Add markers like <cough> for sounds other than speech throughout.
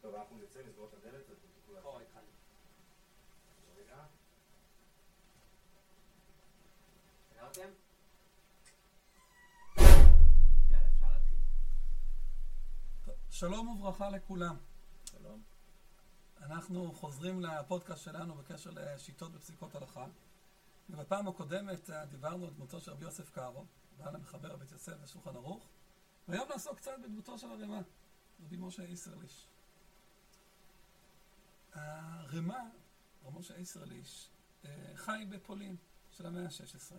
טוב, אנחנו נצא, נסגור את הדלת, ואתם תוכלו או, התחלנו. רגע. סגרתם? יאללה, אפשר להתחיל. שלום וברכה לכולם. שלום. אנחנו חוזרים לפודקאסט שלנו בקשר לשיטות ופסיקות הלכה. ובפעם הקודמת אה, דיברנו על דמותו של רבי יוסף קארו, בעל המחבר בית יוסף ושולחן ערוך, והיום נעסוק קצת בדמותו של הרמ"א, רבי משה איסרליש. הרמ"א, רבי משה איסרליש, אה, חי בפולין של המאה ה-16.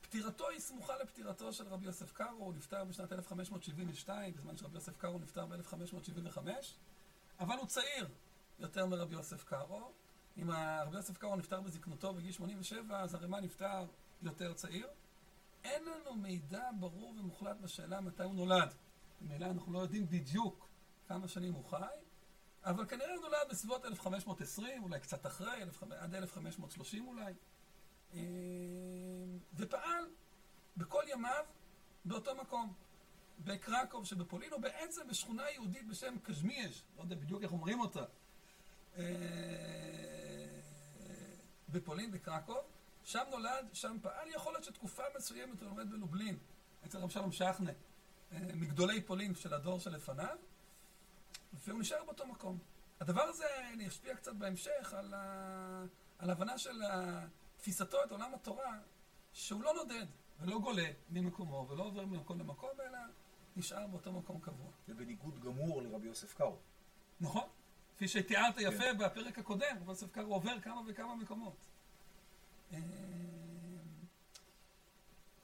פטירתו היא סמוכה לפטירתו של רבי יוסף קארו, הוא נפטר בשנת 1572, בזמן שרבי יוסף קארו נפטר ב-1575, אבל הוא צעיר יותר מרבי יוסף קארו. אם רבי יוסף קארו נפטר בזקנותו בגיל 87, אז הרמ"א נפטר יותר צעיר. אין לנו מידע ברור ומוחלט בשאלה מתי הוא נולד. ממילא אנחנו לא יודעים בדיוק כמה שנים הוא חי, אבל כנראה הוא נולד בסביבות 1520, אולי קצת אחרי, 1500 עד 1530 אולי. אה, ופעל בכל ימיו באותו מקום, בקרקוב שבפולין, או בעצם בשכונה יהודית בשם קז'מיאז', לא יודע בדיוק איך אומרים אותה, אה, בפולין, בקרקוב. שם נולד, שם פעל, יכול להיות שתקופה מסוימת הוא לומד בלובלין, אצל רב שלום שחנה, אה, מגדולי פולין של הדור שלפניו, והוא נשאר באותו מקום. הדבר הזה ישפיע קצת בהמשך על, ה... על הבנה של תפיסתו את עולם התורה, שהוא לא נודד ולא גולה ממקומו ולא עובר ממקום למקום, אלא נשאר באותו מקום קבוע. זה בניגוד גמור לרבי יוסף קארו. נכון. כפי שתיארת יפה כן. בפרק הקודם, רבי יוסף קארו עובר כמה וכמה מקומות. אה,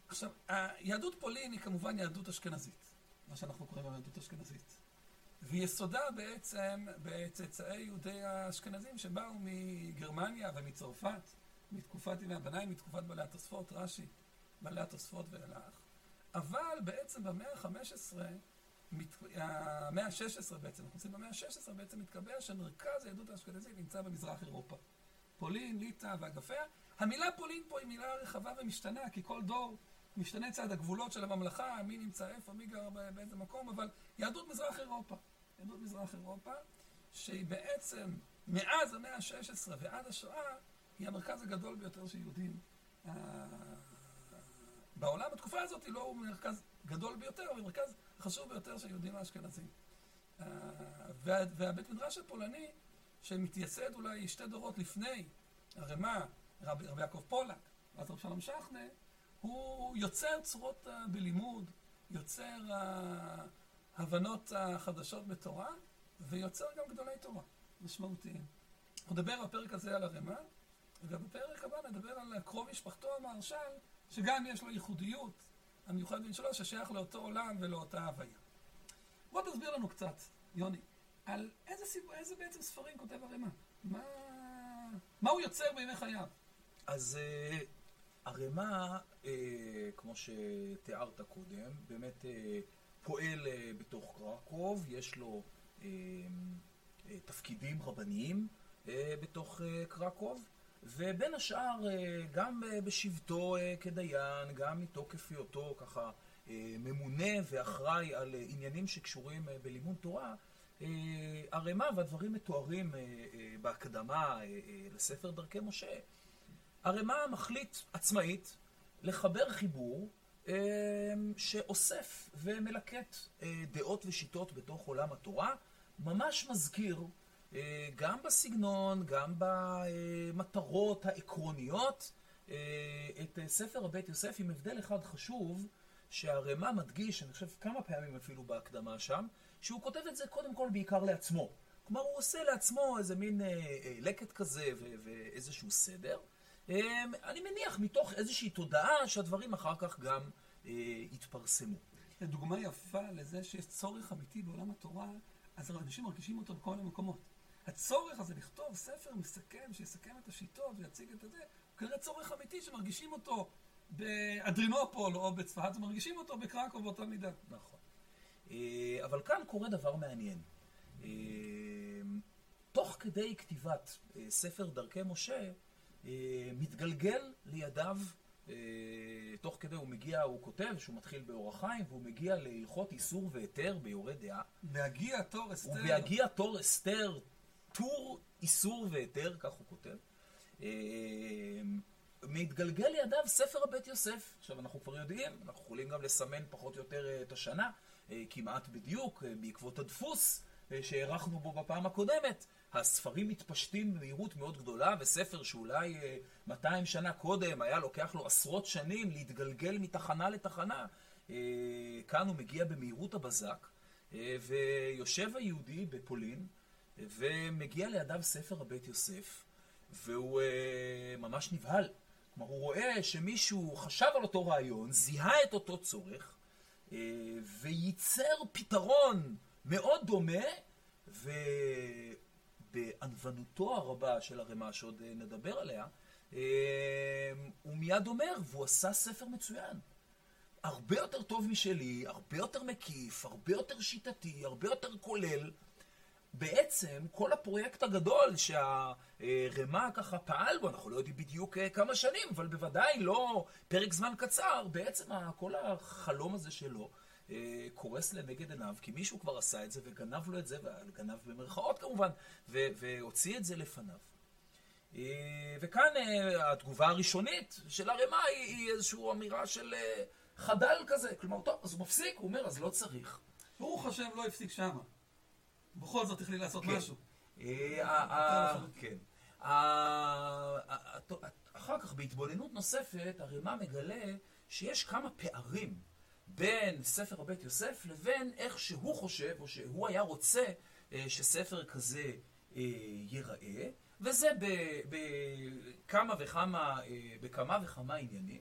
עכשיו, היהדות פולין היא כמובן יהדות אשכנזית, מה שאנחנו קוראים יהדות אשכנזית. ויסודה בעצם בצאצאי יהודי האשכנזים שבאו מגרמניה ומצרפת, מתקופת ימי הביניים, מתקופת בעלי התוספות, רש"י, בעלי התוספות ואילך. אבל בעצם במאה ה-15, המאה ה-16 בעצם, אנחנו נמצאים במאה ה-16, בעצם מתקבע שמרכז היהדות האשכנזית נמצא במזרח אירופה. פולין, ליטא ואגפיה. המילה פולין פה היא מילה רחבה ומשתנה, כי כל דור משתנה צד הגבולות של הממלכה, מי נמצא איפה, מי גר באיזה מקום, אבל יהדות מזרח אירופה. יהדות מזרח אירופה, שהיא בעצם, מאז המאה ה-16 ועד השואה, היא המרכז הגדול ביותר של יהודים. אה, בעולם, התקופה הזאת היא לא מרכז גדול ביותר, אבל מרכז חשוב ביותר של יהודים האשכנזים. אה, והבית מדרש הפולני, שמתייסד אולי שתי דורות לפני הרמ"א, רבי, רבי יעקב פולק, ואז רב שלום שחנה, הוא יוצר צורות אה, בלימוד, יוצר ההבנות החדשות בתורה, ויוצר גם גדולי תורה משמעותיים. אנחנו נדבר בפרק הזה על הרמ"א, ובפרק הבא נדבר על קרוב משפחתו המהרש"ל, שגם יש לו ייחודיות המיוחדת שלו, ששייך לאותו עולם ולאותה הוויה. בוא תסביר לנו קצת, יוני, על איזה, סיב... איזה בעצם ספרים כותב הרמ"א? מה... מה הוא יוצר בימי חייו? אז uh, הרמ"א, uh, כמו שתיארת קודם, באמת uh, פועל בתוך קרקוב, יש לו תפקידים רבניים בתוך קרקוב. ובין השאר, אה, גם אה, בשבתו אה, כדיין, גם מתוקף היותו ככה ממונה ואחראי על עניינים שקשורים בלימוד תורה, הרמ"א והדברים מתוארים בהקדמה לספר דרכי משה. הרמ"א מחליט עצמאית לחבר חיבור שאוסף ומלקט דעות ושיטות בתוך עולם התורה, ממש מזכיר אה, גם בסגנון, גם במטרות העקרוניות, אה, את ספר הבית יוסף עם הבדל אחד חשוב, שהרמ"א מדגיש, אני חושב כמה פעמים אפילו בהקדמה שם, שהוא כותב את זה קודם כל בעיקר לעצמו. כלומר, הוא עושה לעצמו איזה מין אה, לקט כזה ואיזשהו סדר. אני מניח מתוך איזושהי תודעה שהדברים אחר כך גם יתפרסמו. דוגמה יפה לזה שיש צורך אמיתי בעולם התורה, אז אנשים מרגישים אותו בכל מיני מקומות. הצורך הזה לכתוב ספר מסכם, שיסכם את השיטות ויציג את זה, הוא כנראה צורך אמיתי שמרגישים אותו באדרינופול או בצפת, ומרגישים אותו בקרקו באותה מידה. נכון. אה, אבל כאן קורה דבר מעניין. אה, תוך כדי כתיבת אה, ספר דרכי משה, מתגלגל לידיו אה, תוך כדי הוא מגיע, הוא כותב שהוא מתחיל באור החיים, והוא מגיע להלכות איסור והיתר ביורה דעה. בהגיע תור אסתר. ובהגיע תור אסתר, טור איסור והיתר, כך הוא כותב. אה, מתגלגל לידיו ספר הבית יוסף. עכשיו, אנחנו כבר יודעים, אנחנו יכולים גם לסמן פחות או יותר אה, את השנה, אה, כמעט בדיוק, אה, בעקבות הדפוס אה, שהארכנו בו בפעם הקודמת. הספרים מתפשטים במהירות מאוד גדולה, וספר שאולי אה, 200 שנה קודם היה לוקח לו עשרות שנים להתגלגל מתחנה לתחנה, אה, כאן הוא מגיע במהירות הבזק, אה, ויושב היהודי בפולין, אה, ומגיע לידיו ספר הבית יוסף, והוא אה, ממש נבהל. כלומר, הוא רואה שמישהו חשב על אותו רעיון, זיהה את אותו צורך, אה, וייצר פתרון מאוד דומה, ובענוונותו הרבה של הרמ"א, שעוד אה, נדבר עליה, אה, הוא מיד אומר, והוא עשה ספר מצוין. הרבה יותר טוב משלי, הרבה יותר מקיף, הרבה יותר שיטתי, הרבה יותר כולל. בעצם כל הפרויקט הגדול שהרמ"א ככה פעל בו, אנחנו לא יודעים בדיוק אה, כמה שנים, אבל בוודאי לא פרק זמן קצר, בעצם כל החלום הזה שלו אה, קורס לנגד עיניו, כי מישהו כבר עשה את זה וגנב לו את זה, וגנב במרכאות כמובן, והוציא את זה לפניו. אה, וכאן אה, התגובה הראשונית של הרמ"א היא, היא איזושהי אמירה של אה, חדל כזה, כלומר, טוב, אז הוא מפסיק, הוא אומר, אז לא צריך. ברוך השם לא הפסיק שמה. בכל זאת החליט לעשות כן. משהו. אה, ה- כן. אחר כך, בהתבוננות נוספת, הרמ"א מגלה שיש כמה פערים בין ספר הבית יוסף לבין איך שהוא חושב, או שהוא היה רוצה אה, שספר כזה אה, ייראה, וזה בכמה וכמה, אה, בכמה וכמה עניינים,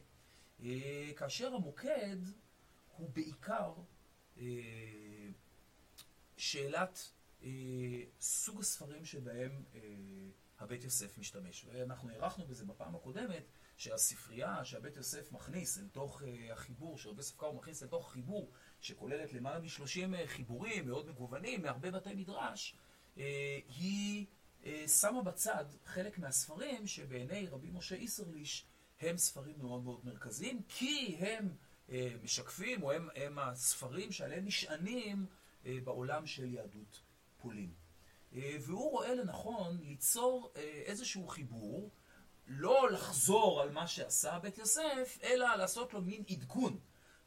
כאשר המוקד הוא בעיקר שאלת סוג הספרים שבהם הבית יוסף משתמש. ואנחנו הערכנו בזה בפעם הקודמת, שהספרייה שהבית יוסף מכניס אל תוך אה, החיבור, שהרבה יוסף קארו מכניס אל תוך חיבור, שכוללת למעלה מ-30 חיבורים מאוד מגוונים, מהרבה בתי מדרש, אה, היא אה, שמה בצד חלק מהספרים שבעיני רבי משה איסרליש הם ספרים מאוד מאוד מרכזיים, כי הם אה, משקפים, או הם, הם הספרים שעליהם נשענים אה, בעולם של יהדות פולין. אה, והוא רואה לנכון ליצור אה, איזשהו חיבור, לא לחזור על מה שעשה בית יוסף, אלא לעשות לו מין עדכון.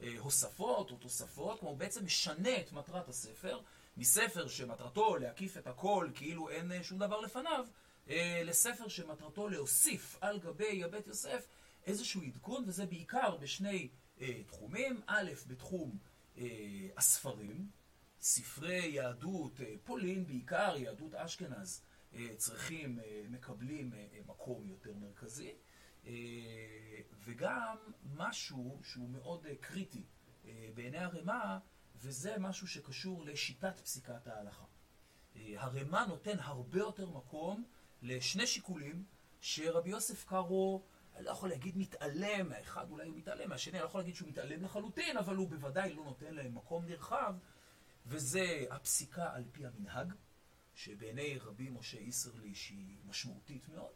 אה, הוספות או תוספות, כלומר בעצם משנה את מטרת הספר, מספר שמטרתו להקיף את הכל כאילו אין אה, שום דבר לפניו, אה, לספר שמטרתו להוסיף על גבי הבית יוסף איזשהו עדכון, וזה בעיקר בשני תחומים. א', בתחום הספרים, ספרי יהדות פולין, בעיקר יהדות אשכנז, צריכים, אה, מקבלים אה, אה, מקום יותר מרכזי, אה, וגם משהו שהוא מאוד אה, קריטי אה, בעיני הרמ"א, וזה משהו שקשור לשיטת פסיקת ההלכה. אה, הרמ"א נותן הרבה יותר מקום לשני שיקולים שרבי יוסף קארו, אני לא יכול להגיד מתעלם, מהאחד אולי הוא מתעלם, מהשני אני לא יכול להגיד שהוא מתעלם לחלוטין, אבל הוא בוודאי לא נותן להם מקום נרחב, וזה הפסיקה על פי המנהג, שבעיני רבי משה איסרליש היא משמעותית מאוד,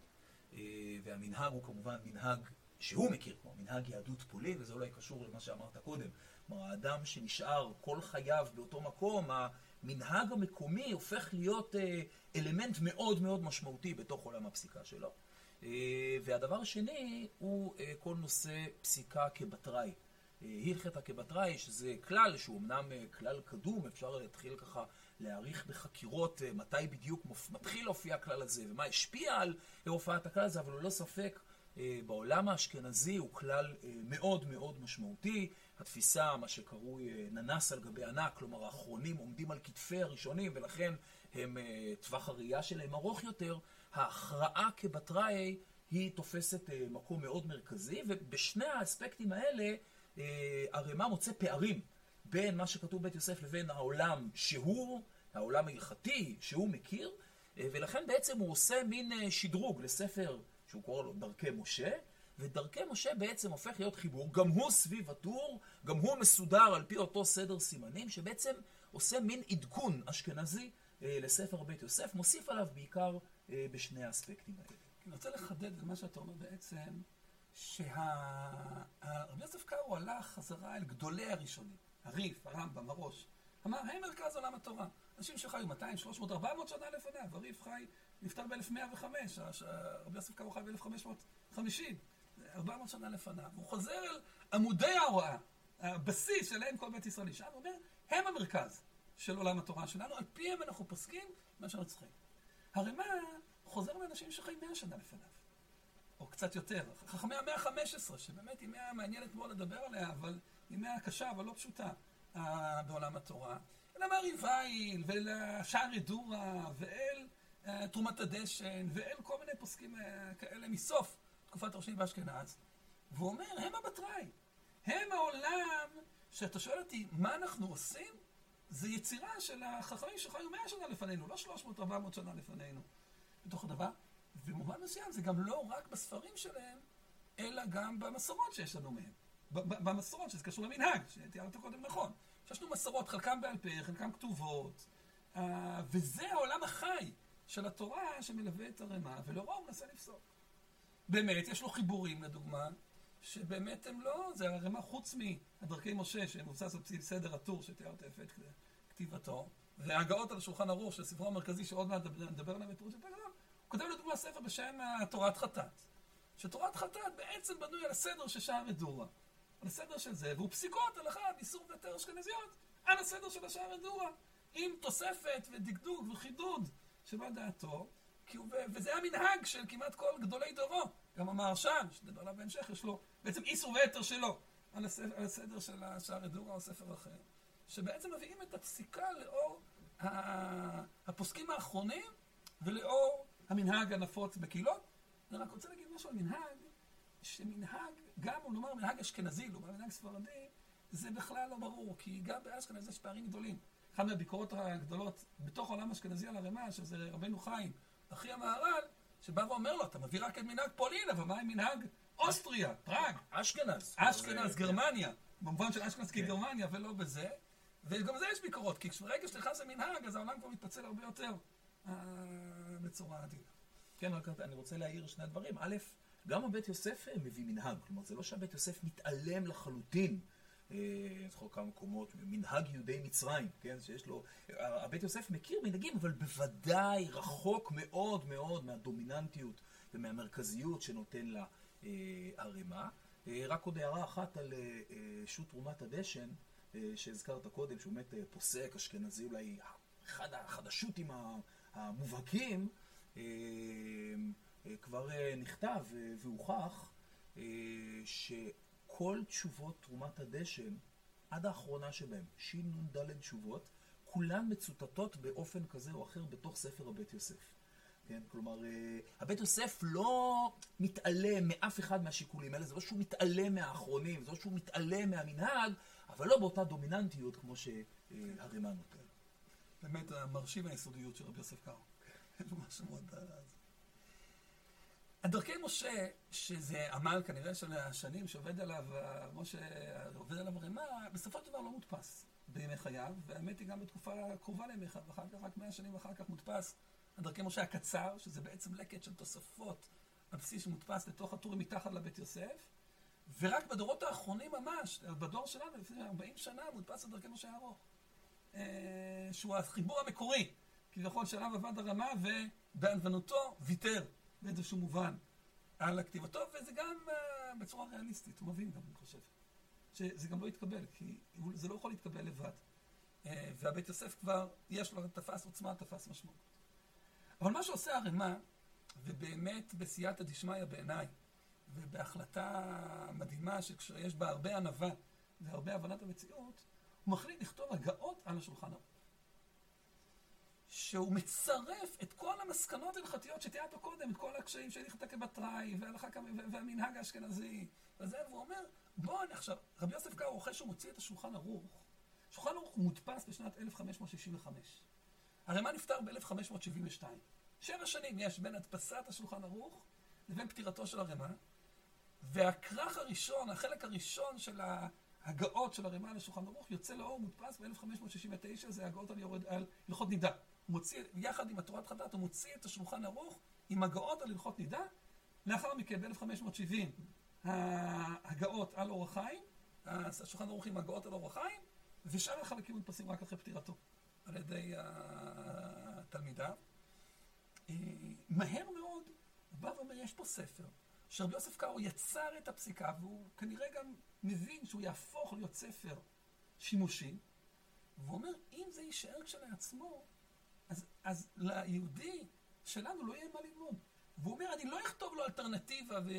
אה, והמנהג הוא כמובן מנהג שהוא מכיר, כמו מנהג יהדות פולין, וזה אולי קשור למה שאמרת קודם. כלומר, האדם שנשאר כל חייו באותו מקום, המנהג המקומי הופך להיות אה, אלמנט מאוד מאוד משמעותי בתוך עולם הפסיקה שלו. אה, והדבר השני הוא כל נושא פסיקה כבתראי. הלכתא כבתראי, שזה כלל שהוא אמנם כלל קדום, אפשר להתחיל ככה להעריך בחקירות אה, מתי בדיוק מתחיל להופיע הכלל הזה ומה השפיע על אה, הופעת הכלל הזה, אבל ללא ספק אה, בעולם האשכנזי הוא כלל מאוד מאוד משמעותי. התפיסה, מה שקרוי ננס על גבי ענק, כלומר האחרונים עומדים על כתפי הראשונים ולכן הם, טווח הראייה שלהם ארוך יותר. ההכרעה כבתראי היא תופסת מקום מאוד מרכזי, ובשני האספקטים האלה הרמ"א מוצא פערים בין מה שכתוב בבית יוסף לבין העולם שהוא, העולם ההלכתי שהוא מכיר, אה, ולכן בעצם הוא עושה מין אה, שדרוג לספר שהוא קורא לו דרכי משה, ודרכי משה בעצם הופך להיות חיבור, גם הוא סביב הטור, גם הוא מסודר על פי אותו סדר סימנים, שבעצם עושה מין עדכון אשכנזי אה, לספר בית יוסף, מוסיף עליו בעיקר בשני האספקטים האלה. אני רוצה לחדד את מה שאתה אומר בעצם, שהרבי יוסף קארו הלך חזרה אל גדולי הראשונים, הריף, הרמב"ם, הראש. אמר, הם מרכז עולם התורה. אנשים שחיו 200, 300, 400 שנה לפניו. הריף חי, נפטר ב-1105, רבי יוסף קארו חי ב-1550, 400 שנה לפניו. הוא חוזר אל עמודי ההוראה, הבסיס שלהם כל בית ישראל נשאר, הוא אומר, הם המרכז של עולם התורה שלנו, על פיהם אנחנו פוסקים מה שאנחנו צריכים. הרמ"א חוזר לאנשים שחיים 100 שנה לפניו. או קצת יותר, חכמי המאה ה-15, שבאמת היא מאה מעניינת מאוד לדבר עליה, אבל היא מאה קשה, אבל לא פשוטה בעולם התורה. אל המרי וייל, ואל השערי דורה, ואל אה, תרומת הדשן, ואל כל מיני פוסקים אה, כאלה מסוף תקופת ראשי באשכנז. והוא אומר, הם הבטראי, הם העולם, שאתה שואל אותי, מה אנחנו עושים? זה יצירה של החכמים שחיו מאה שנה לפנינו, לא 300-400 שנה לפנינו. בתוך הדבר, ובמובן מסוים זה גם לא רק בספרים שלהם, אלא גם במסורות שיש לנו מהם. במסורות, שזה קשור למנהג, שתיארת קודם נכון. שיש לנו מסורות, חלקם בעל פה, חלקם כתובות, אה, וזה העולם החי של התורה שמלווה את הרמ"א, ולאורו הוא מנסה לפסוק. באמת, יש לו חיבורים, לדוגמה, שבאמת הם לא, זה הרמ"א חוץ מהדרכי משה, שמבוסס על סדר הטור, שתיארת יפה את כתיבתו, וההגאות על השולחן ערוך של ספרו המרכזי, שעוד מעט נדבר עליהם בפירוט יותר גדול, הוא כותב לדוגמה ספר בשם תורת חטאת. שתורת חטאת בעצם בנוי על הסדר של שער מדורה. על הסדר של זה, והוא פסיקות הלכה, איסור והיתר אשכנזיות, על הסדר של השער מדורה. עם תוספת ודקדוק וחידוד שבא דעתו, הוא, וזה המנהג של כמעט כל גדולי דורו. גם המהרש"ן, שנדבר עליו בהמשך, יש לו בעצם איסור והיתר שלו על הסדר, על הסדר של השער מדורה או ספר אחר. שבעצם מביאים את הפסיקה לאור הפוסקים האחרונים ולאור המנהג הנפוץ בקהילות. אני רק רוצה להגיד משהו על מנהג, שמנהג, גם אם נאמר מנהג אשכנזי, לעומת מנהג ספרדי, זה בכלל לא ברור, כי גם באשכנז יש פערים גדולים. אחת מהביקורות הגדולות בתוך העולם האשכנזי על הרמ"א, שזה רבנו חיים, אחי המהר"ל, שבא ואומר לו, אתה מביא רק את מנהג פולין, אבל מה עם מנהג אוסטריה, פראג? אשכנז. אשכנז, גרמניה. במובן של אשכנז כגרמניה ולא בזה. וגם זה יש ביקורות, כי ברגע שנכנס למנהג, אז העולם כבר מתפצל הרבה יותר אה, בצורה עדינה. כן, רק אני רוצה להעיר שני דברים. א', גם הבית יוסף מביא מנהג, כלומר זה לא שהבית יוסף מתעלם לחלוטין. אני זוכר כמה מקומות, מנהג יהודי מצרים, כן, שיש לו, הבית יוסף מכיר מנהגים, אבל בוודאי רחוק מאוד מאוד מהדומיננטיות ומהמרכזיות שנותן לה אה, הרמ"א. אה, רק עוד הערה אחת על אה, שו"ת תרומת הדשן, שהזכרת קודם, שהוא באמת פוסק אשכנזי, אולי אחד החדשו"תים המובהקים, כבר נכתב והוכח שכל תשובות תרומת הדשן, עד האחרונה שבהן, שנ"ד תשובות, כולן מצוטטות באופן כזה או אחר בתוך ספר הבית יוסף. כן? כלומר, הבית יוסף לא מתעלם מאף אחד מהשיקולים האלה, זה לא שהוא מתעלם מהאחרונים, זה לא שהוא מתעלם מהמנהג, אבל לא באותה דומיננטיות כמו שהרימה נותן. באמת מרשים היסודיות של רבי יוסף קארו. לו משהו מאוד... הדרכי משה, שזה עמל כנראה של השנים שעובד עליו, משה עובד עליו רימה, בסופו של דבר לא מודפס בימי חייו, והאמת היא גם בתקופה קרובה לימי חייו, ואחר כך, רק מאה שנים אחר כך מודפס הדרכי משה הקצר, שזה בעצם לקט של תוספות על בסיס שמודפס לתוך הטורים מתחת לבית יוסף, ורק בדורות האחרונים ממש, בדור שלנו, לפני 40 שנה, מודפס הדרכי משה הארוך. אה, שהוא החיבור המקורי, כביכול שעליו עבד הרמה, ובענוונותו ויתר באיזשהו מובן על הכתיבתו, וזה גם uh, בצורה ריאליסטית, הוא מבין גם, אני חושב. שזה גם לא יתקבל, כי זה לא יכול להתקבל לבד. Uh, והבית יוסף כבר, יש לו, תפס עוצמה, תפס משמעות. אבל מה שעושה הרמ"א, ובאמת בסייעתא דשמיא בעיניי, ובהחלטה מדהימה שיש בה הרבה ענווה והרבה הבנת המציאות, הוא מחליט לכתוב הגאות על השולחן ערוך. שהוא מצרף את כל המסקנות ההלכתיות שתיארת קודם, את כל הקשיים של הלכת כבתראי, והמנהג האשכנזי, וזה, והוא אומר, בוא, עכשיו, רבי יוסף קארו, אחרי שהוא מוציא את השולחן ערוך, שולחן ערוך מודפס בשנת 1565. הרמ"א נפטר ב-1572. שבע שנים יש בין הדפסת השולחן ערוך לבין פטירתו של הרמ"א, והכרך הראשון, החלק הראשון של ההגאות של הרמ"א לשולחן ערוך יוצא לאור מודפס ב-1569, זה הגאות על הלכות נידה. מוציא, יחד עם התורת חטאת, הוא מוציא את השולחן ערוך עם הגאות על הלכות נידה. לאחר מכן, ב-1570, ההגאות על אור החיים, השולחן ערוך עם הגאות על אור החיים, ושאר החלקים מודפסים רק אחרי פטירתו, על ידי התלמידיו. אה, מהר מאוד, בא ואומר, יש פה ספר, שרבי יוסף קארו יצר את הפסיקה, והוא כנראה גם מבין שהוא יהפוך להיות ספר שימושי, והוא אומר, אם זה יישאר כשלעצמו, אז, אז ליהודי שלנו לא יהיה מה ללמוד. והוא אומר, אני לא אכתוב לו אלטרנטיבה ו...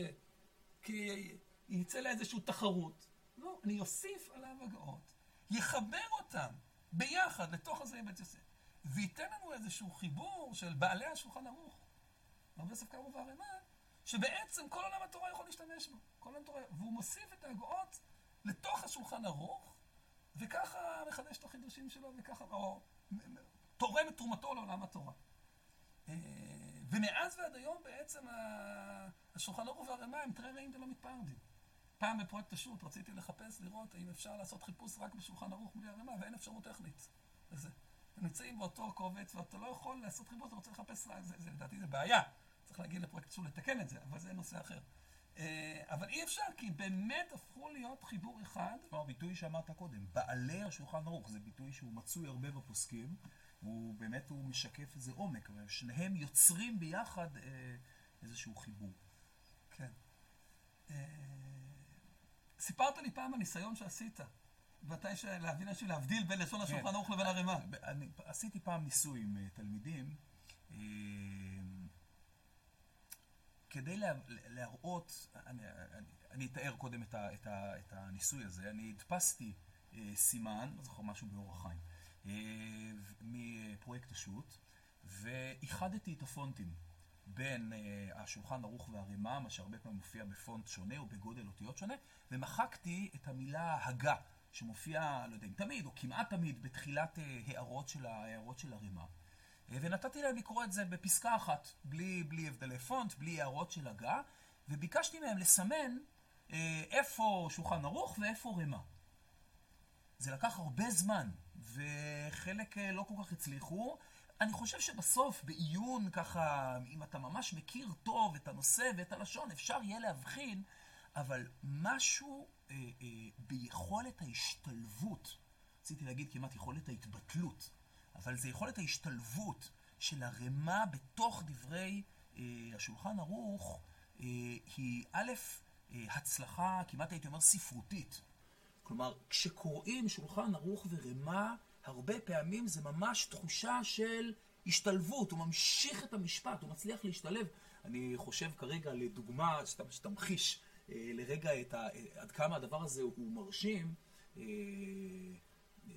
כי יצא לאיזושהי תחרות. לא, אני אוסיף עליו הגאות, יחבר אותם ביחד לתוך הזה בית יוסף, וייתן לנו איזשהו חיבור של בעלי השולחן ערוך, רבי יוסף קרוב והרימה, שבעצם כל עולם התורה יכול להשתמש בו. כל עולם התורה, והוא מוסיף את ההגאות לתוך השולחן ערוך, וככה מחדש את החידושים שלו, וככה, או תורם את תרומתו לעולם התורה. אה, ומאז ועד היום בעצם השולחן ערוך והרימה הם תרי רעים ולא מתפרדים. פעם בפרויקט השו"ת רציתי לחפש, לראות האם אפשר לעשות חיפוש רק בשולחן ערוך בלי ערימה, ואין אפשרות טכנית לזה. הם נמצאים באותו קובץ, ואתה לא יכול לעשות חיפוש, אתה רוצה לחפש זה, זה, לדעתי זה בעיה. צריך להגיד לפרויקט השו"ת לתקן את זה, אבל זה נושא אחר. אה, אבל אי אפשר, כי באמת הפכו להיות חיבור אחד. כמו הביטוי שאמרת קודם, בעלי השולחן ערוך, זה ביטוי שהוא מצוי הרבה בפוסקים, והוא באמת, הוא משקף איזה עומק, ושניהם יוצרים ביחד אה, איזשהו חיבור. כן. אה, סיפרת לי פעם על ניסיון שעשית, מתי להבין איזשהו להבדיל בין לשון השולחן כן. ערוך לבין הרימה. אני עשיתי פעם ניסוי עם אה, תלמידים, אה, כדי לה, להראות, אני, אני, אני אתאר קודם את, ה, את, ה, את הניסוי הזה, אני הדפסתי אה, סימן, לא זוכר משהו באורח חיים, אה, השו"ת, ואיחדתי את הפונטים. בין uh, השולחן ערוך והרימה, מה שהרבה פעמים מופיע בפונט שונה או בגודל אותיות שונה, ומחקתי את המילה הגה, שמופיעה, לא יודע אם תמיד או כמעט תמיד, בתחילת uh, הערות, של הערות של הרימה. Uh, ונתתי להם לקרוא את זה בפסקה אחת, בלי, בלי הבדלי פונט, בלי הערות של הגה, וביקשתי מהם לסמן uh, איפה שולחן ערוך ואיפה רימה. זה לקח הרבה זמן, וחלק uh, לא כל כך הצליחו. אני חושב שבסוף, בעיון ככה, אם אתה ממש מכיר טוב את הנושא ואת הלשון, אפשר יהיה להבחין, אבל משהו אה, אה, ביכולת ההשתלבות, רציתי להגיד כמעט יכולת ההתבטלות, אבל זה יכולת ההשתלבות של הרמה בתוך דברי אה, השולחן ערוך, אה, היא א', אה, הצלחה, כמעט הייתי אומר ספרותית. כלומר, כשקוראים שולחן ערוך ורמה, הרבה פעמים זה ממש תחושה של השתלבות, הוא ממשיך את המשפט, הוא מצליח להשתלב. אני חושב כרגע לדוגמה, שתמחיש אה, לרגע את ה, עד כמה הדבר הזה הוא מרשים, אה, אה,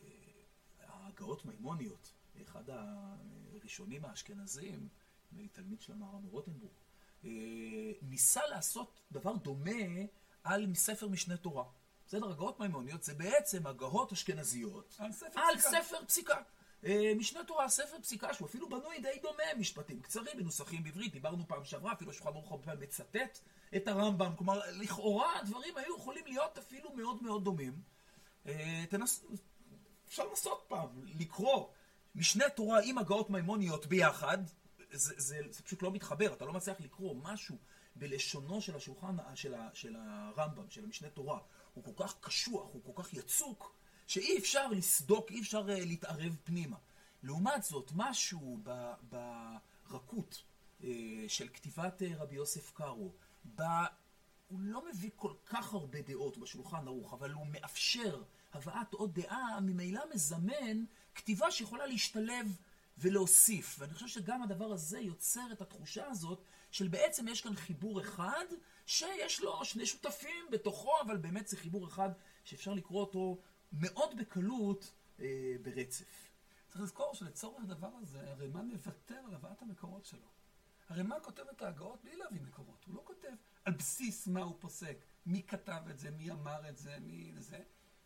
ההגאות מימוניות, אחד הראשונים האשכנזים, תלמיד של המהר"ם מרוטנבורג, אה, ניסה לעשות דבר דומה על ספר משנה תורה. בסדר, הגאות מימוניות זה בעצם הגאות אשכנזיות על ספר על פסיקה. ספר פסיקה. אה, משנה תורה, ספר פסיקה, שהוא אפילו בנוי די דומה, משפטים קצרים, מנוסחים בעברית, דיברנו פעם שעברה, אפילו שולחן ערוך הרבה פעמים מצטט את הרמב"ם, כלומר, לכאורה הדברים היו יכולים להיות אפילו מאוד מאוד דומים. אה, תנס... אפשר לנסות פעם, לקרוא משנה תורה עם הגאות מימוניות ביחד, זה, זה, זה פשוט לא מתחבר, אתה לא מצליח לקרוא משהו בלשונו של השולחן, של, ה, של הרמב"ם, של המשנה תורה. הוא כל כך קשוח, הוא כל כך יצוק, שאי אפשר לסדוק, אי אפשר uh, להתערב פנימה. לעומת זאת, משהו ברכות uh, של כתיבת uh, רבי יוסף קארו, ב... הוא לא מביא כל כך הרבה דעות בשולחן ערוך, אבל הוא מאפשר הבאת עוד דעה, ממילא מזמן כתיבה שיכולה להשתלב ולהוסיף. ואני חושב שגם הדבר הזה יוצר את התחושה הזאת של בעצם יש כאן חיבור אחד שיש לו שני שותפים בתוכו, אבל באמת זה חיבור אחד שאפשר לקרוא אותו מאוד בקלות אה, ברצף. צריך לזכור שלצורך הדבר הזה, הרימן מוותר על הבאת המקורות שלו. הרימן כותב את ההגאות בלי להביא מקורות. הוא לא כותב על בסיס מה הוא פוסק, מי כתב את זה, מי אמר את זה, מי זה.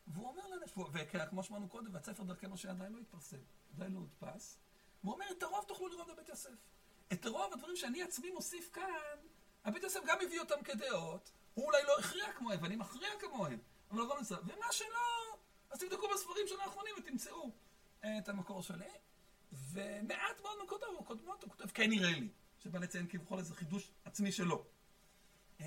והוא אומר לאנשים, וכמו שאמרנו קודם, והספר דרכי משה עדיין לא התפרסם, עדיין לא הודפס. והוא אומר, את הרוב תוכלו לראות בבית יוסף. את רוב הדברים שאני עצמי מוסיף כאן, הבית יוסף גם הביא אותם כדעות, הוא אולי לא הכריע כמוהם, ואני מכריע כמוהם, אבל לא נמצא. ומה שלא, אז תבדקו בספרים של האחרונים ותמצאו את המקור שלי. ומעט מאוד מקודות, הוא קודמות, הוא כותב כן נראה לי, שבא לציין כביכול איזה חידוש עצמי שלו. אה,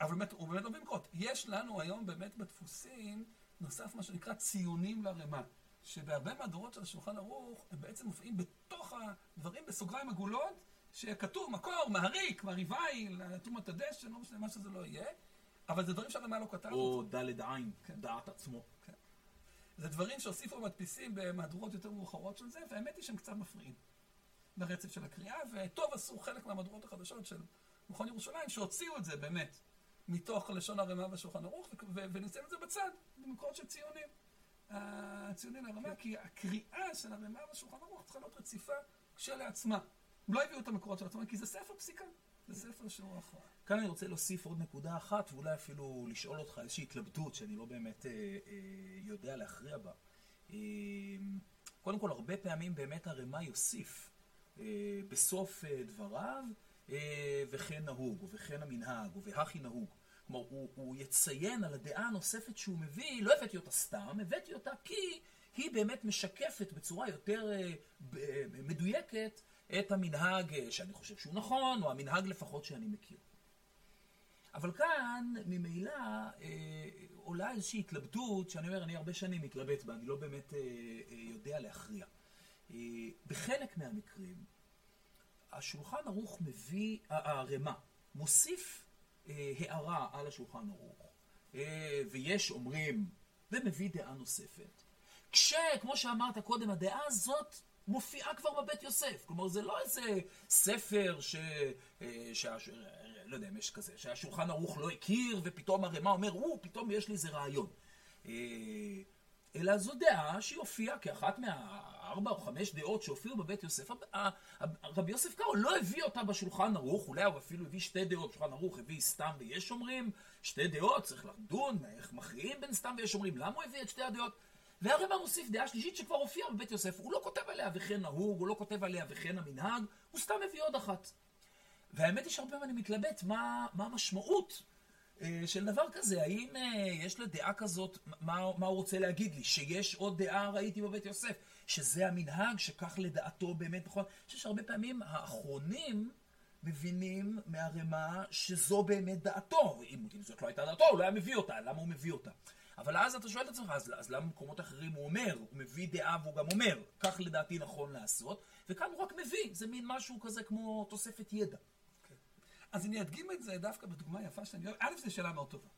אבל באמת, הוא באמת לא במקורות. יש לנו היום באמת בדפוסים, נוסף מה שנקרא ציונים לרמה. שבהרבה מהדורות של השולחן ערוך, הם בעצם מופיעים בתוך הדברים בסוגריים עגולות, שכתוב מקור, מהריק, מהריבייל, תרומת הדשן, לא משנה מה שזה לא יהיה, אבל זה דברים שהרמה לא כתב. או דלת עין, כן. דעת עצמו. זה דברים שהוסיפו מדפיסים במהדורות יותר מאוחרות של זה, והאמת היא שהם קצת מפריעים לרצף של הקריאה, וטוב עשו חלק מהמהדורות החדשות של מכון ירושלים, שהוציאו את זה באמת מתוך לשון הרמה והשולחן ערוך, ונמצאים את זה בצד, במקורות של ציונים. הציונים לרמה, כי הקריאה של הרמה והשולחן ערוך צריכה להיות רציפה כשלעצמה. הם לא הביאו את המקורות של עצמם, כי זה ספר פסיקה. זה ספר שהוא הכרעה. כאן אני רוצה להוסיף עוד נקודה אחת, ואולי אפילו לשאול אותך איזושהי התלבטות שאני לא באמת אה, אה, יודע להכריע בה. אה, קודם כל, הרבה פעמים באמת הרמ"א יוסיף אה, בסוף אה, דבריו, אה, וכן נהוג, או וכן המנהג, או והכי נהוג. כלומר, הוא, הוא יציין על הדעה הנוספת שהוא מביא, לא הבאתי אותה סתם, הבאתי אותה כי היא באמת משקפת בצורה יותר אה, אה, מדויקת את המנהג אה, שאני חושב שהוא נכון, או המנהג לפחות שאני מכיר. אבל כאן, ממילא, אה, עולה איזושהי התלבטות, שאני אומר, אני הרבה שנים מתלבט בה, אני לא באמת אה, אה, יודע להכריע. אה, בחלק מהמקרים, השולחן ערוך מביא, ה- הרמ"א, מוסיף אה, הערה על השולחן ערוך, אה, ויש אומרים, ומביא דעה נוספת. כשכמו שאמרת קודם, הדעה הזאת מופיעה כבר בבית יוסף. כלומר, זה לא איזה ספר ש... אה, שהש... לא יודע אם יש כזה, שהשולחן ערוך לא הכיר, ופתאום הרמ"א אומר, או, פתאום יש לי איזה רעיון. אה, אלא זו דעה שהיא הופיעה כאחת מהארבע או חמש דעות שהופיעו בבית יוסף. רבי יוסף קארו לא הביא אותה בשולחן ערוך, אולי הוא אפילו הביא שתי דעות בשולחן ערוך, הביא סתם ויש אומרים, שתי דעות, צריך לדון, איך מכריעים בין סתם ויש אומרים, למה הוא הביא את שתי הדעות? והרמ"א מוסיף דעה שלישית שכבר הופיעה בבית יוסף, הוא לא כותב עליה וכן נהוג, הוא לא כותב עליה וכן המנהג, הוא סתם מביא עוד אחת. והאמת היא שהרבה פעמים אני מתלבט מה, מה המשמעות אה, של דבר כזה, האם אה, יש לדעה כזאת, מה, מה הוא רוצה להגיד לי? שיש עוד דעה ראיתי בבית יוסף, שזה המנהג, שכך לדעתו באמת נכון. אני חושב שהרבה פעמים האחרונים מבינים מהרמ"א שזו באמת דעתו. אם, אם זאת לא הייתה דעתו, הוא לא היה מביא אותה, למה הוא מביא אותה? אבל אז אתה שואל את עצמך, אז, אז למה במקומות אחרים הוא אומר, הוא מביא דעה והוא גם אומר, כך לדעתי נכון לעשות, וכאן הוא רק מביא, זה מין משהו כזה כמו תוספת ידע. אז אני אדגים את זה דווקא בדוגמה יפה שאני אוהב. א', זו שאלה מאוד טובה.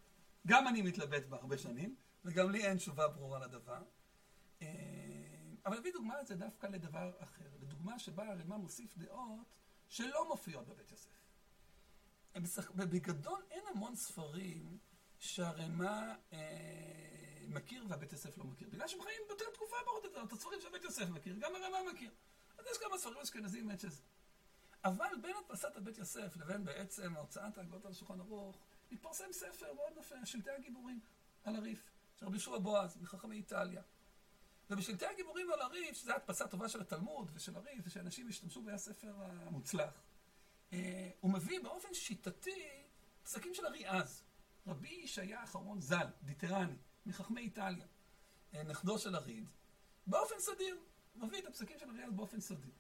גם אני מתלבט בה הרבה שנים, וגם לי אין תשובה ברורה לדבר. אה, אבל אביא דוגמה לזה דווקא לדבר אחר. לדוגמה שבה הרמ"א מוסיף דעות שלא מופיעות בבית יוסף. בגדול אין המון ספרים שהרמ"א אה, מכיר והבית יוסף לא מכיר. בגלל שהם חיים באותה תקופה יותר, את הספרים שבית יוסף מכיר, גם הרמ"א מכיר. אז יש כמה ספרים אשכנזים באמת שזה. אבל בין הדפסת הבית יוסף לבין בעצם הוצאת ההגות על השולחן ערוך, התפרסם ספר מאוד יפה, שלטי הגיבורים על הריף, של רבי ישוע בועז, מחכמי איטליה. ובשלטי הגיבורים על הריף, שזו הדפסה טובה של התלמוד ושל הריף, ושאנשים השתמשו בו, היה ספר המוצלח, אה, הוא מביא באופן שיטתי פסקים של אריעז. רבי ישעיה האחרון ז"ל, דיטרני, מחכמי איטליה, אה, נכדו של הריד, באופן סדיר. הוא מביא את הפסקים של אריעז באופן סדיר.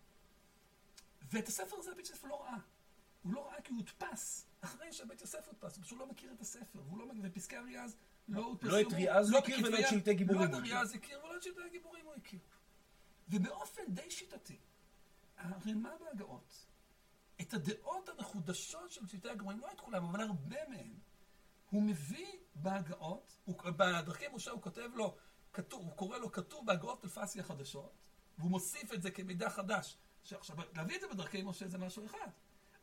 ואת הספר הזה הבית יוסף לא ראה. הוא לא ראה כי הוא הודפס אחרי שהבית יוסף הודפס, הוא פשוט לא מכיר את הספר, והוא לא מכיר, ופסקי אריאז לא הודפסו. לא את ריאז הוא הכיר ולא את ריאז- שלטי גיבורים לא את הוא הכיר. ולא את שלטי הגיבורים הוא הכיר. ובאופן די שיטתי, הרמ"א בהגאות, את הדעות המחודשות של שלטי הגיבורים, לא את כולם, אבל הרבה מהם, הוא מביא בהגאות, הוא, בדרכי משה הוא כותב לו, כתוב, הוא קורא לו כתוב בהגאות אלפסי החדשות, והוא מוסיף את זה כמידע חדש. שעכשיו, להביא את זה בדרכי משה זה משהו אחד,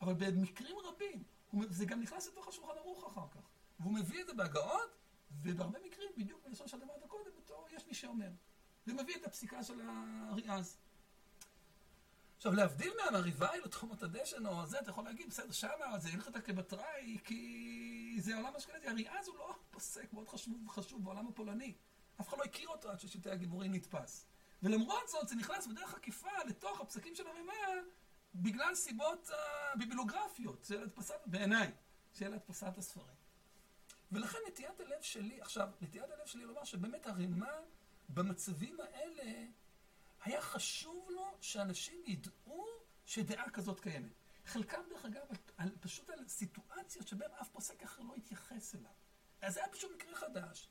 אבל במקרים רבים, הוא, זה גם נכנס לתוך השולחן ערוך אחר כך. והוא מביא את זה בהגאות, ובהרבה מקרים, בדיוק בלשון שאת אמרת קודם, בתור יש מי שאומר. ומביא את הפסיקה של האריאז. עכשיו, להבדיל מהריבייל או תחומות הדשן או זה, אתה יכול להגיד, בסדר, שמה זה הלכת כבתראי, כי זה עולם אשכנזי. אריאז הוא לא פוסק מאוד חשוב, חשוב בעולם הפולני. אף אחד לא הכיר אותו עד ששלטי הגיבורים נתפס. ולמרות זאת, זה נכנס בדרך עקיפה לתוך הפסקים של הרמ"א, בגלל סיבות uh, ביבילוגרפיות, של הדפסת, בעיניי, של הדפסת הספרים. ולכן נטיית הלב שלי, עכשיו, נטיית הלב שלי לומר שבאמת הרמ"א במצבים האלה, היה חשוב לו שאנשים ידעו שדעה כזאת קיימת. חלקם, דרך אגב, על, פשוט על סיטואציות שבהן אף פוסק אחר לא התייחס אליו. אז זה היה פשוט מקרה חדש.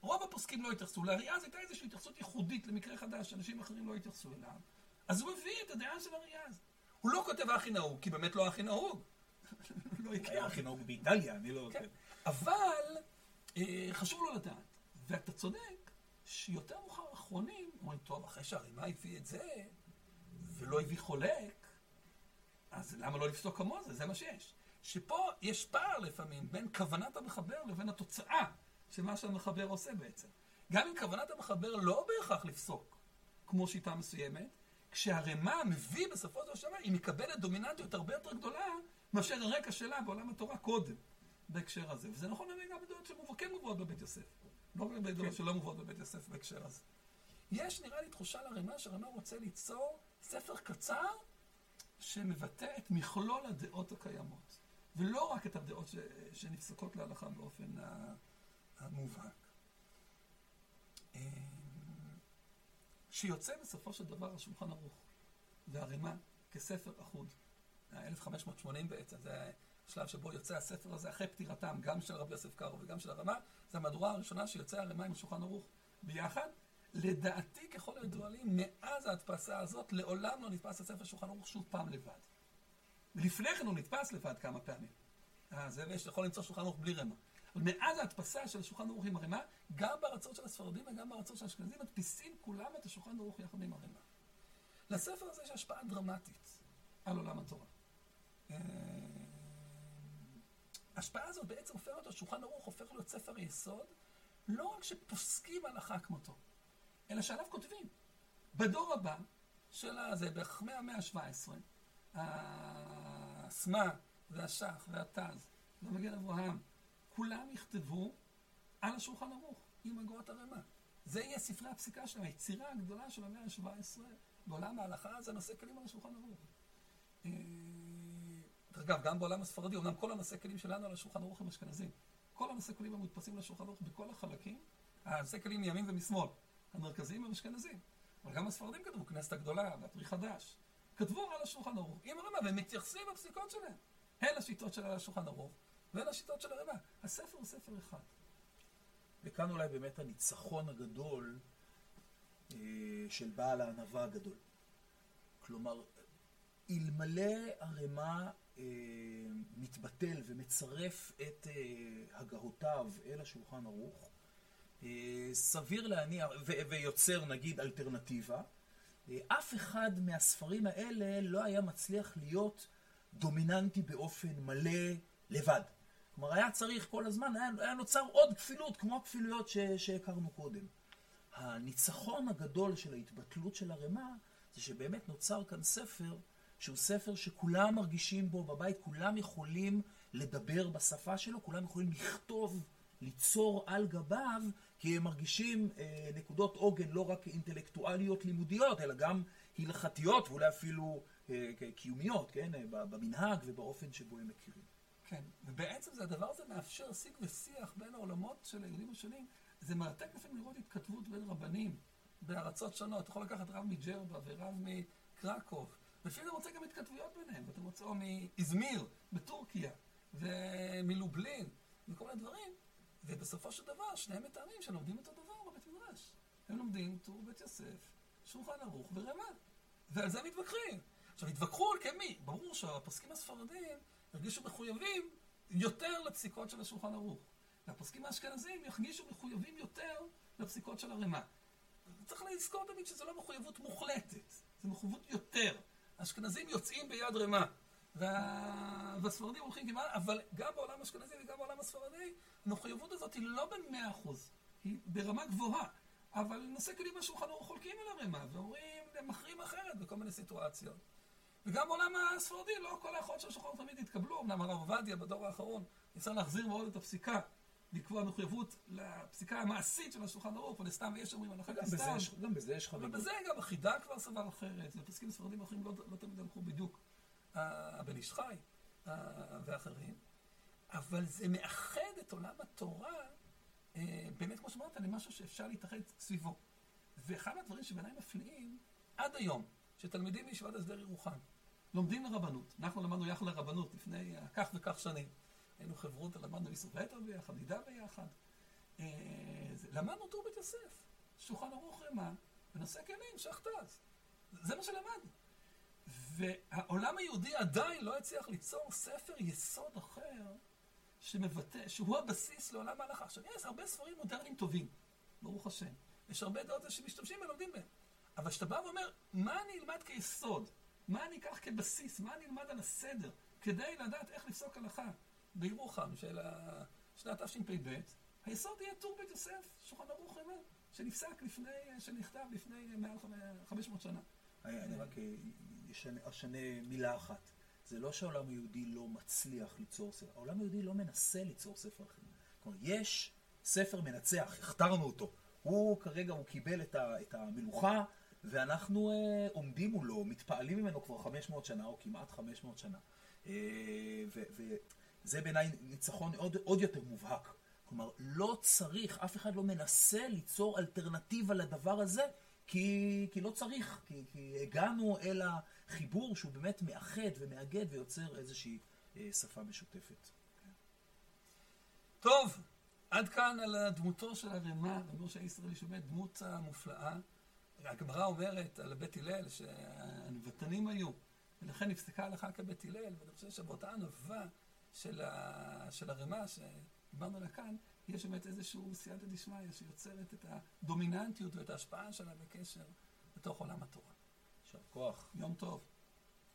רוב הפוסקים לא התייחסו, לאריאז הייתה איזושהי התייחסות ייחודית למקרה חדש, שאנשים אחרים לא התייחסו אליו. אז הוא הביא את הדעה של אריאז. הוא לא כותב הכי נהוג, כי באמת לא הכי נהוג. <laughs> לא הכיר. הכי נהוג באיטליה, אני לא... כן. אבל אה, חשוב לו לדעת, ואתה צודק, שיותר מאוחר האחרונים אומרים, טוב, אחרי שהרימה הביא את זה, ולא הביא חולק, אז למה לא לפסוק כמוה זה? זה מה שיש. שפה יש פער לפעמים בין כוונת המחבר לבין התוצאה של מה שהמחבר עושה בעצם. גם אם כוונת המחבר לא בהכרח לפסוק, כמו שיטה מסוימת, כשהרמה מביא בסופו של דבר, היא מקבלת דומיננטיות הרבה יותר גדולה מאשר הרקע שלה בעולם התורה קודם, בהקשר הזה. וזה נכון גם בדעות שכן מובאות בבית יוסף. לא רק בדעות שלא מובאות בבית יוסף בהקשר הזה. יש, נראה לי, תחושה לרמה שהרמה רוצה ליצור ספר קצר שמבטא את מכלול הדעות הקיימות, ולא רק את הדעות ש... שנפסקות להלכה באופן המובהק. אמ, שיוצא בסופו של דבר השולחן ערוך והרימה כספר אחוד. ה-1580 בעצם, זה השלב שבו יוצא הספר הזה אחרי פטירתם, גם של רבי יוסף קארו וגם של הרמה, זה המהדורה הראשונה שיוצא הרימה עם השולחן ערוך ביחד. לדעתי, ככל הידוע לי, מאז ההדפסה הזאת, לעולם לא נתפס הספר שולחן ערוך שוב פעם לבד. לפני כן הוא נתפס לבד כמה פעמים. אה, זה ויש, יכול למצוא שולחן ערוך בלי רמה. אבל מאז ההדפסה של השולחן ערוך עם הרימה, גם בארצות של הספרדים וגם בארצות של האשכנזים, מדפיסים כולם את השולחן ערוך יחד עם הרימה. לספר הזה יש השפעה דרמטית על עולם התורה. אה, ההשפעה הזאת בעצם הופכת השולחן ערוך, הופך להיות ספר יסוד, לא רק שפוסקים הלכה כמותו, אלא שעליו כותבים. בדור הבא, של הזה, בערך מהמאה ה-17, הסמה והשח והתז והמגן אברהם, כולם יכתבו על השולחן ערוך, עם אגרות הרמה. זה יהיה ספרי הפסיקה שלהם, היצירה הגדולה של המאה ה-17 בעולם ההלכה זה נושא כלים על השולחן ערוך. אה, דרך אגב, גם בעולם הספרדי, אמנם כל הנושא כלים שלנו על השולחן ערוך הם אשכנזים. כל הנושא כלים המודפסים לשולחן ערוך בכל החלקים, הנושא כלים מימין ומשמאל, המרכזיים הם אשכנזים. אבל גם הספרדים כתבו, כנסת הגדולה והפרי חדש. כתבו על השולחן ערוך, עם הרמה, והם מתייחסים בפסיקות שלהם. הן לשיטות של השולחן ערוך, והן לשיטות של הרמה. הספר הוא ספר אחד. וכאן אולי באמת הניצחון הגדול אה, של בעל הענווה הגדול. כלומר, אלמלא הרמה אה, מתבטל ומצרף את אה, הגהותיו אל השולחן ערוך, סביר להניח, ו- ויוצר נגיד אלטרנטיבה, אה, אף אחד מהספרים האלה לא היה מצליח להיות דומיננטי באופן מלא לבד. כלומר, היה צריך כל הזמן, היה, היה נוצר עוד כפילות, כמו הכפילויות ש- שהכרנו קודם. הניצחון הגדול של ההתבטלות של הרמה, זה שבאמת נוצר כאן ספר, שהוא ספר שכולם מרגישים בו בבית, כולם יכולים לדבר בשפה שלו, כולם יכולים לכתוב, ליצור על גביו, כי הם מרגישים אה, נקודות עוגן לא רק אינטלקטואליות לימודיות, אלא גם הלכתיות ואולי אפילו אה, קיומיות, כן? אה, במנהג ובאופן שבו הם מכירים. כן, ובעצם זה הדבר הזה מאפשר שיג ושיח בין העולמות של היהודים השונים. זה מרתק לפעמים לראות התכתבות בין רבנים בארצות שונות. אתה יכול לקחת רב מג'רבה ורב מקרקוב, ולפעמים אתה מוצא גם התכתבויות ביניהם, ואתה מוצא או מאזמיר בטורקיה, ומלובלין, וכל מיני דברים, ובסופו של דבר שניהם מתארים שהם לומדים אותו דבר בבית מדרש. הם לומדים טור בית יוסף, שולחן ערוך ורמה, ועל זה מתווכחים. עכשיו, התווכחו על כמי? ברור שהפוסקים הספרדים הרגישו מחויבים יותר לפסיקות של השולחן ערוך. והפוסקים האשכנזים ירגישו מחויבים יותר לפסיקות של הרמה. צריך לזכור תמיד שזו לא מחויבות מוחלטת, זו מחויבות יותר. האשכנזים יוצאים ביד רמה, וה... והספרדים הולכים כמעט, אבל גם בעולם האשכנזי וגם בעולם הספרדי, המחויבות הזאת היא לא במאה אחוז, היא ברמה גבוהה. אבל נושא כלים בשולחן ערוך חולקים על הרמה, ואומרים, מכריעים אחרת בכל מיני סיטואציות. וגם בעולם הספרדי, לא כל האחות של השולחן תמיד התקבלו, אמנם הרב עובדיה בדור האחרון ניסה להחזיר מאוד את הפסיקה, לקבוע מחויבות לפסיקה המעשית של השולחן ערוך, ולסתם ויש אומרים הלכה גם בזה כסתם. יש- גם בזה יש חריגות. בזה גם החידה כבר סבר אחרת, ופסקים ספרדים אחרים לא, לא תמיד הלכו בדיוק. הבן איש חי ואחרים. אבל זה מאחד את עולם התורה, אה, באמת, כמו שאמרת, למשהו שאפשר להתאחד סביבו. ואחד מהדברים שבעיניי מפליאים, עד היום, שתלמידים בישיבת הסדר ירוחם לומדים לרבנות. אנחנו למדנו יחד לרבנות לפני אה, כך וכך שנים. היינו חברות, למדנו איסור ויתר ביחד, נידה ביחד. אה, למדנו טור בית יוסף, שולחן ערוך רמה, בנושא כלים, שחטז. זה מה שלמדנו. והעולם היהודי עדיין לא הצליח ליצור ספר יסוד אחר שמבטא, שהוא הבסיס לעולם ההלכה. עכשיו, יש הרבה ספרים מודרניים טובים, ברוך השם. יש הרבה דעות שמשתמשים ולומדים בהם. אבל כשאתה בא ואומר, מה אני אלמד כיסוד? מה אני אקח כבסיס? מה אני אלמד על הסדר? כדי לדעת איך לפסוק הלכה בירוחם של שנת תשפ"ב, היסוד יהיה טור בית יוסף, שולחן ערוך רמה, שנפסק לפני, שנכתב לפני מעל חמ- 500 שנה. אני אני רק אה, אשנה- אשנה מילה אחת. זה לא שהעולם היהודי לא מצליח ליצור ספר, העולם היהודי לא מנסה ליצור ספר אחר. כלומר, יש ספר מנצח, הכתרנו אותו. הוא כרגע, הוא קיבל את, ה, את המלוכה, ואנחנו אה, עומדים מולו, מתפעלים ממנו כבר 500 שנה, או כמעט 500 שנה. אה, וזה בעיניי ניצחון עוד, עוד יותר מובהק. כלומר, לא צריך, אף אחד לא מנסה ליצור אלטרנטיבה לדבר הזה, כי, כי לא צריך, כי, כי הגענו אל החיבור שהוא באמת מאחד ומאגד ויוצר איזושהי אה, שפה משותפת. טוב, עד כאן על דמותו של הרמ"א, רבי משה ישראלי, שהוא באמת דמות המופלאה. הגמרא אומרת על בית הלל שהנבטנים היו, ולכן נפסקה ההלכה כבית הלל, ואני חושב שבאותה ענווה של, ה... של הרמ"א שדיברנו עליה כאן, יש באמת איזושהי סייעתא דשמיא שיוצרת את הדומיננטיות ואת ההשפעה שלה בקשר לתוך עולם התורה. יישר כוח. יום טוב.